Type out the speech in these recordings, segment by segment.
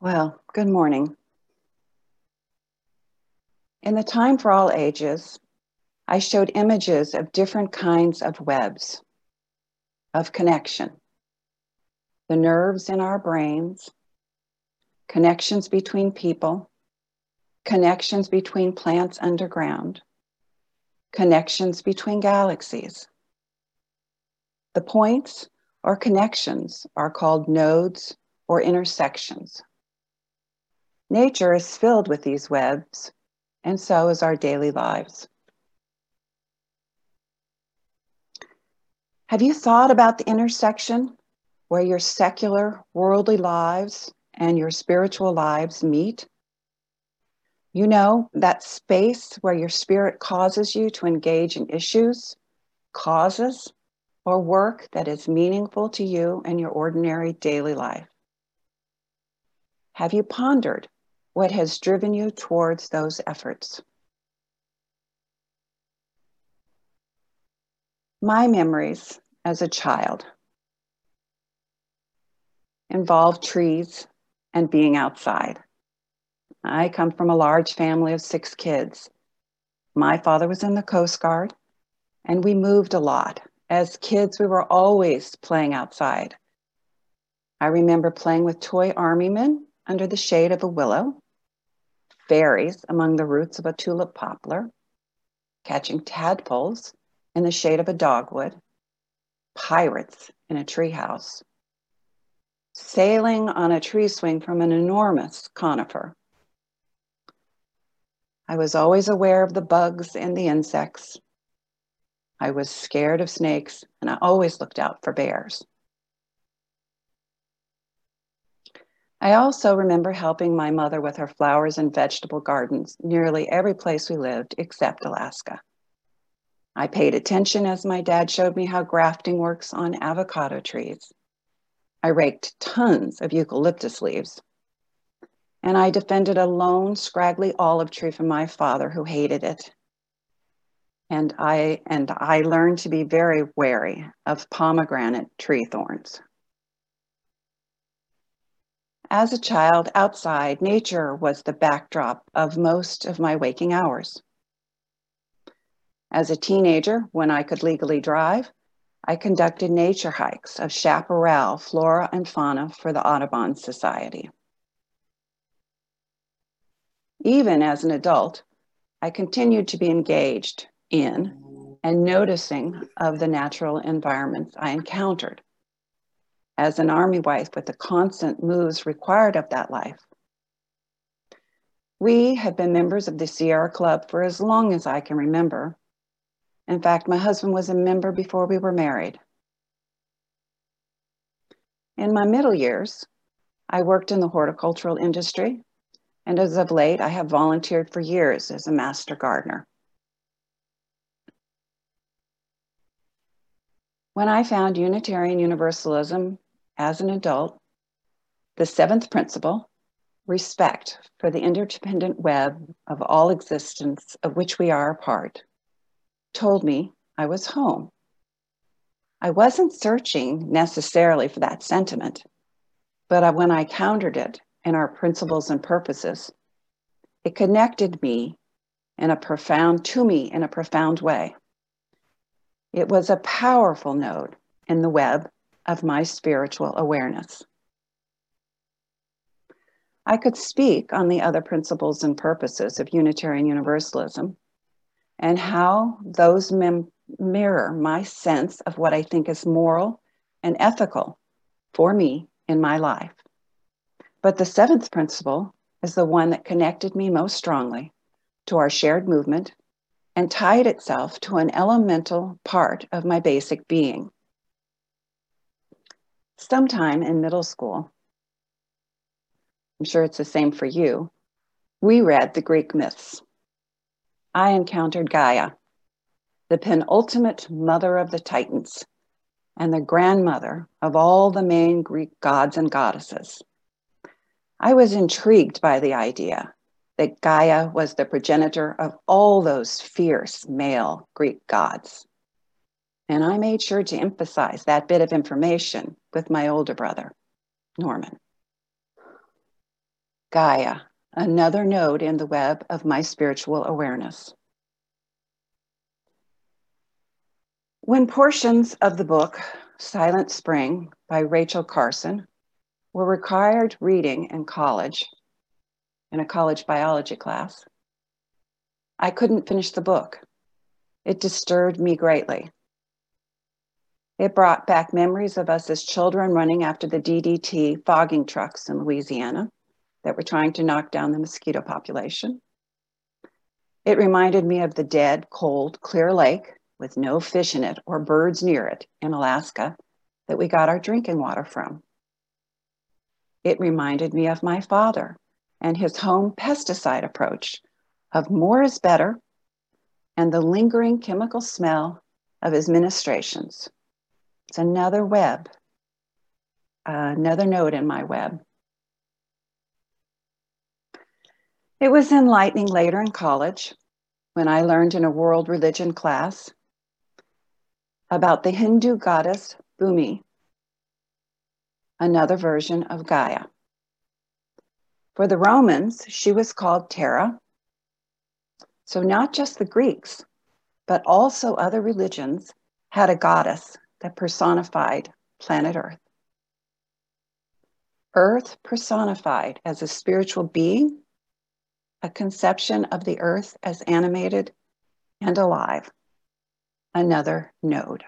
Well, good morning. In the Time for All Ages, I showed images of different kinds of webs of connection. The nerves in our brains, connections between people, connections between plants underground, connections between galaxies. The points or connections are called nodes or intersections. Nature is filled with these webs, and so is our daily lives. Have you thought about the intersection where your secular, worldly lives and your spiritual lives meet? You know, that space where your spirit causes you to engage in issues, causes, or work that is meaningful to you in your ordinary daily life. Have you pondered what has driven you towards those efforts. My memories as a child involve trees and being outside. I come from a large family of six kids. My father was in the Coast Guard, and we moved a lot. As kids, we were always playing outside. I remember playing with toy army men under the shade of a willow fairies among the roots of a tulip poplar, catching tadpoles in the shade of a dogwood, pirates in a treehouse, sailing on a tree swing from an enormous conifer. I was always aware of the bugs and the insects. I was scared of snakes, and I always looked out for bears. I also remember helping my mother with her flowers and vegetable gardens nearly every place we lived except Alaska. I paid attention as my dad showed me how grafting works on avocado trees. I raked tons of eucalyptus leaves. And I defended a lone, scraggly olive tree from my father who hated it. And I, and I learned to be very wary of pomegranate tree thorns. As a child outside, nature was the backdrop of most of my waking hours. As a teenager, when I could legally drive, I conducted nature hikes of chaparral, flora, and fauna for the Audubon Society. Even as an adult, I continued to be engaged in and noticing of the natural environments I encountered as an army wife with the constant moves required of that life. We have been members of the Sierra Club for as long as I can remember. In fact, my husband was a member before we were married. In my middle years, I worked in the horticultural industry, and as of late, I have volunteered for years as a master gardener. When I found Unitarian Universalism as an adult, the seventh principle, respect for the interdependent web of all existence of which we are a part, told me I was home. I wasn't searching necessarily for that sentiment, but when I countered it in our principles and purposes, it connected me in a profound, to me in a profound way. It was a powerful node in the web of my spiritual awareness. I could speak on the other principles and purposes of Unitarian Universalism and how those mem- mirror my sense of what I think is moral and ethical for me in my life. But the seventh principle is the one that connected me most strongly to our shared movement and tied itself to an elemental part of my basic being sometime in middle school, I'm sure it's the same for you, we read the Greek myths. I encountered Gaia, the penultimate mother of the Titans and the grandmother of all the main Greek gods and goddesses. I was intrigued by the idea that Gaia was the progenitor of all those fierce male Greek gods. And I made sure to emphasize that bit of information with my older brother, Norman. Gaia, another node in the web of my spiritual awareness. When portions of the book Silent Spring by Rachel Carson were required reading in college, in a college biology class, I couldn't finish the book. It disturbed me greatly. It brought back memories of us as children running after the DDT fogging trucks in Louisiana that were trying to knock down the mosquito population. It reminded me of the dead, cold, clear lake with no fish in it or birds near it in Alaska that we got our drinking water from. It reminded me of my father and his home pesticide approach of more is better and the lingering chemical smell of his ministrations. It's another web, uh, another node in my web. It was enlightening later in college when I learned in a world religion class about the Hindu goddess Bhumi, another version of Gaia. For the Romans, she was called Terra. So, not just the Greeks, but also other religions had a goddess that personified planet Earth. Earth personified as a spiritual being, a conception of the earth as animated and alive another node.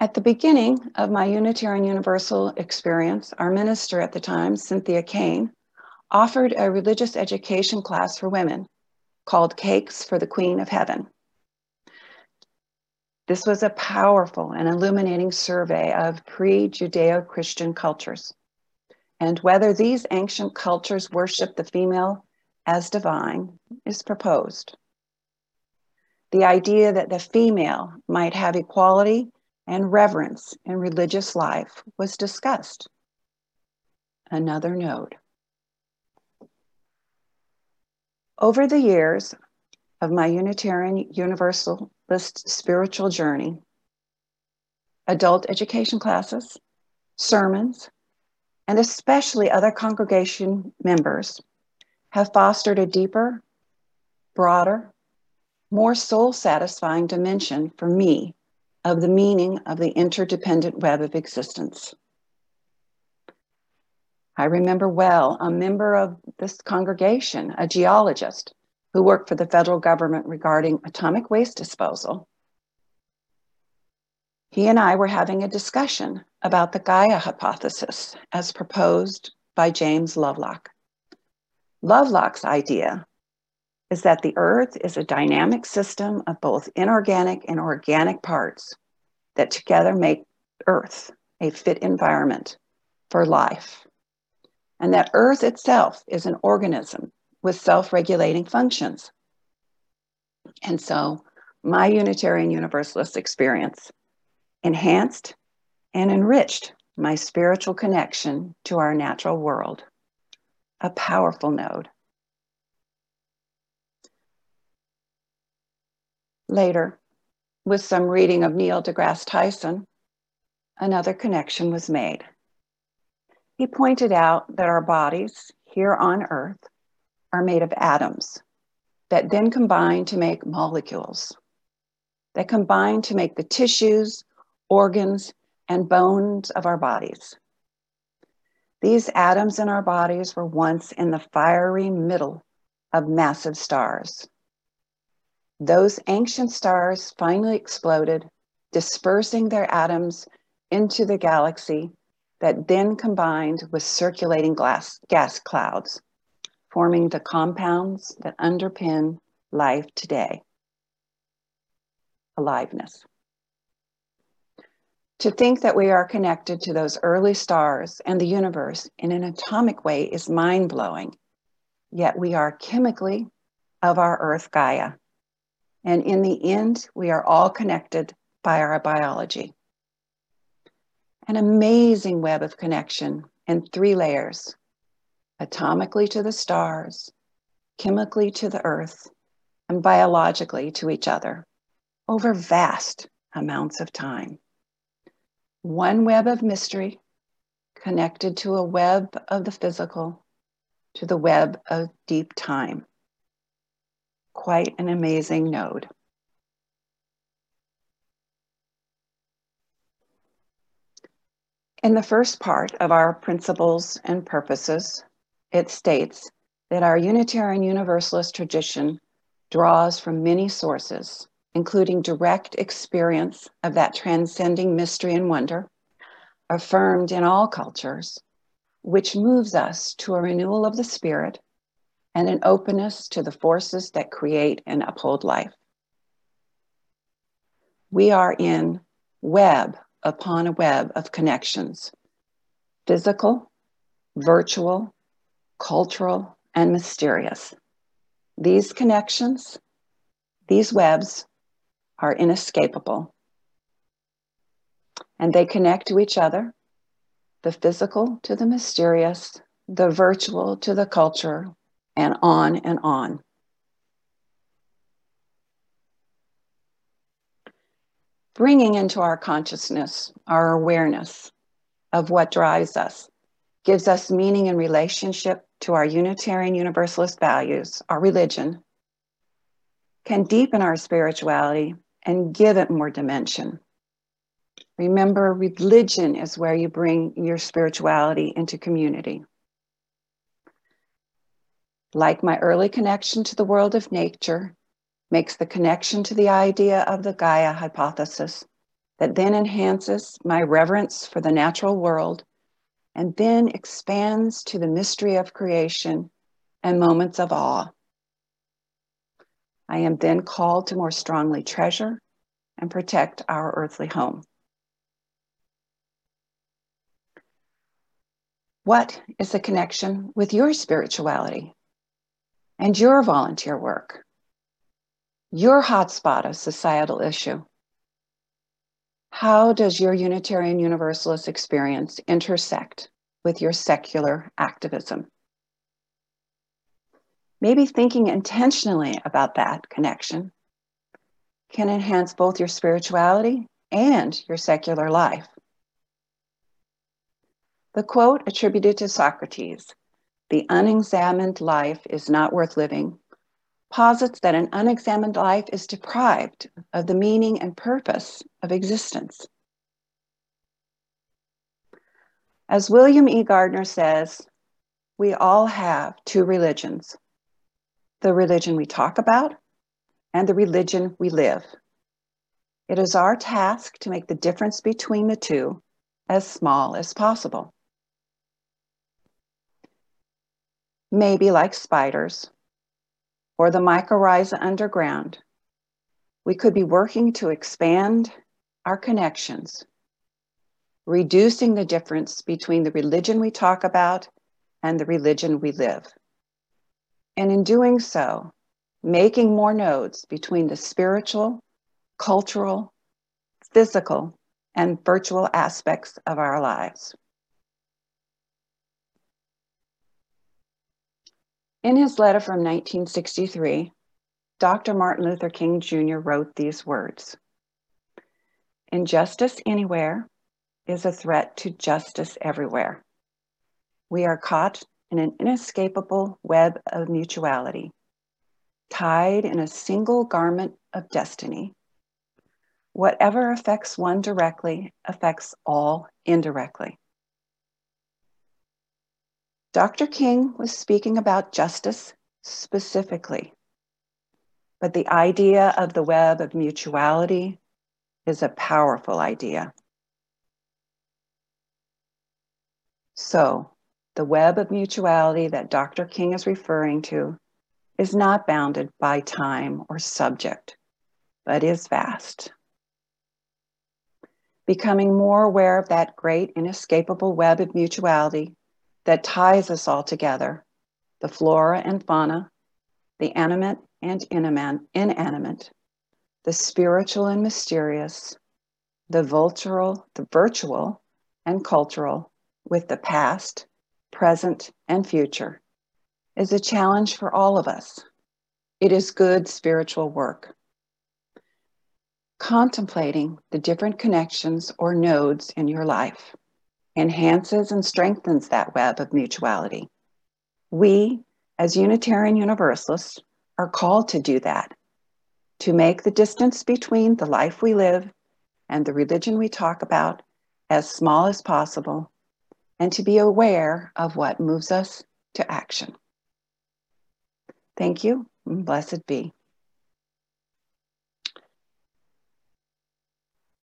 At the beginning of my Unitarian Universal experience, our minister at the time, Cynthia Kane, offered a religious education class for women called Cakes for the Queen of Heaven. This was a powerful and illuminating survey of pre Judeo Christian cultures and whether these ancient cultures worshiped the female as divine is proposed. The idea that the female might have equality and reverence in religious life was discussed. Another node. Over the years of my Unitarian Universalist spiritual journey, adult education classes, sermons, and especially other congregation members have fostered a deeper, broader, more soul satisfying dimension for me of the meaning of the interdependent web of existence. I remember well a member of this congregation, a geologist who worked for the federal government regarding atomic waste disposal. He and I were having a discussion about the Gaia hypothesis as proposed by James Lovelock. Lovelock's idea is that the earth is a dynamic system of both inorganic and organic parts that together make earth a fit environment for life. And that earth itself is an organism with self regulating functions. And so my Unitarian Universalist experience enhanced and enriched my spiritual connection to our natural world a powerful node. Later, with some reading of Neil deGrasse Tyson, another connection was made. He pointed out that our bodies here on Earth are made of atoms that then combine to make molecules, that combine to make the tissues, organs, and bones of our bodies. These atoms in our bodies were once in the fiery middle of massive stars. Those ancient stars finally exploded, dispersing their atoms into the galaxy that then combined with circulating glass, gas clouds, forming the compounds that underpin life today. Aliveness. To think that we are connected to those early stars and the universe in an atomic way is mind blowing. Yet we are chemically of our Earth Gaia. And in the end, we are all connected by our biology. An amazing web of connection in three layers atomically to the stars, chemically to the Earth, and biologically to each other over vast amounts of time. One web of mystery connected to a web of the physical, to the web of deep time. Quite an amazing node. In the first part of our principles and purposes, it states that our Unitarian Universalist tradition draws from many sources, including direct experience of that transcending mystery and wonder, affirmed in all cultures, which moves us to a renewal of the spirit and an openness to the forces that create and uphold life. We are in web upon a web of connections physical, virtual, cultural, and mysterious. These connections, these webs, are inescapable. And they connect to each other the physical to the mysterious, the virtual to the culture, and on and on. Bringing into our consciousness our awareness of what drives us, gives us meaning and relationship to our Unitarian Universalist values, our religion, can deepen our spirituality and give it more dimension. Remember, religion is where you bring your spirituality into community. Like my early connection to the world of nature, makes the connection to the idea of the Gaia hypothesis that then enhances my reverence for the natural world and then expands to the mystery of creation and moments of awe. I am then called to more strongly treasure and protect our earthly home. What is the connection with your spirituality and your volunteer work? Your hotspot of societal issue. How does your Unitarian Universalist experience intersect with your secular activism? Maybe thinking intentionally about that connection can enhance both your spirituality and your secular life. The quote attributed to Socrates, the unexamined life is not worth living, posits that an unexamined life is deprived of the meaning and purpose of existence. As William E. Gardner says, we all have two religions the religion we talk about and the religion we live. It is our task to make the difference between the two as small as possible. Maybe like spiders, or the mycorrhiza underground, we could be working to expand our connections, reducing the difference between the religion we talk about and the religion we live. And in doing so, making more nodes between the spiritual, cultural, physical, and virtual aspects of our lives. In his letter from 1963, Dr. Martin Luther King Jr. wrote these words Injustice anywhere is a threat to justice everywhere. We are caught in an inescapable web of mutuality, tied in a single garment of destiny. Whatever affects one directly affects all indirectly. Dr. King was speaking about justice specifically, but the idea of the web of mutuality is a powerful idea. So, the web of mutuality that Dr. King is referring to is not bounded by time or subject, but is vast. Becoming more aware of that great inescapable web of mutuality that ties us all together the flora and fauna, the animate and inanimate, the spiritual and mysterious, the vultural, the virtual and cultural, with the past, present, and future, is a challenge for all of us. It is good spiritual work. contemplating the different connections or nodes in your life enhances and strengthens that web of mutuality. We, as Unitarian Universalists, are called to do that, to make the distance between the life we live and the religion we talk about as small as possible, and to be aware of what moves us to action. Thank you, and blessed be.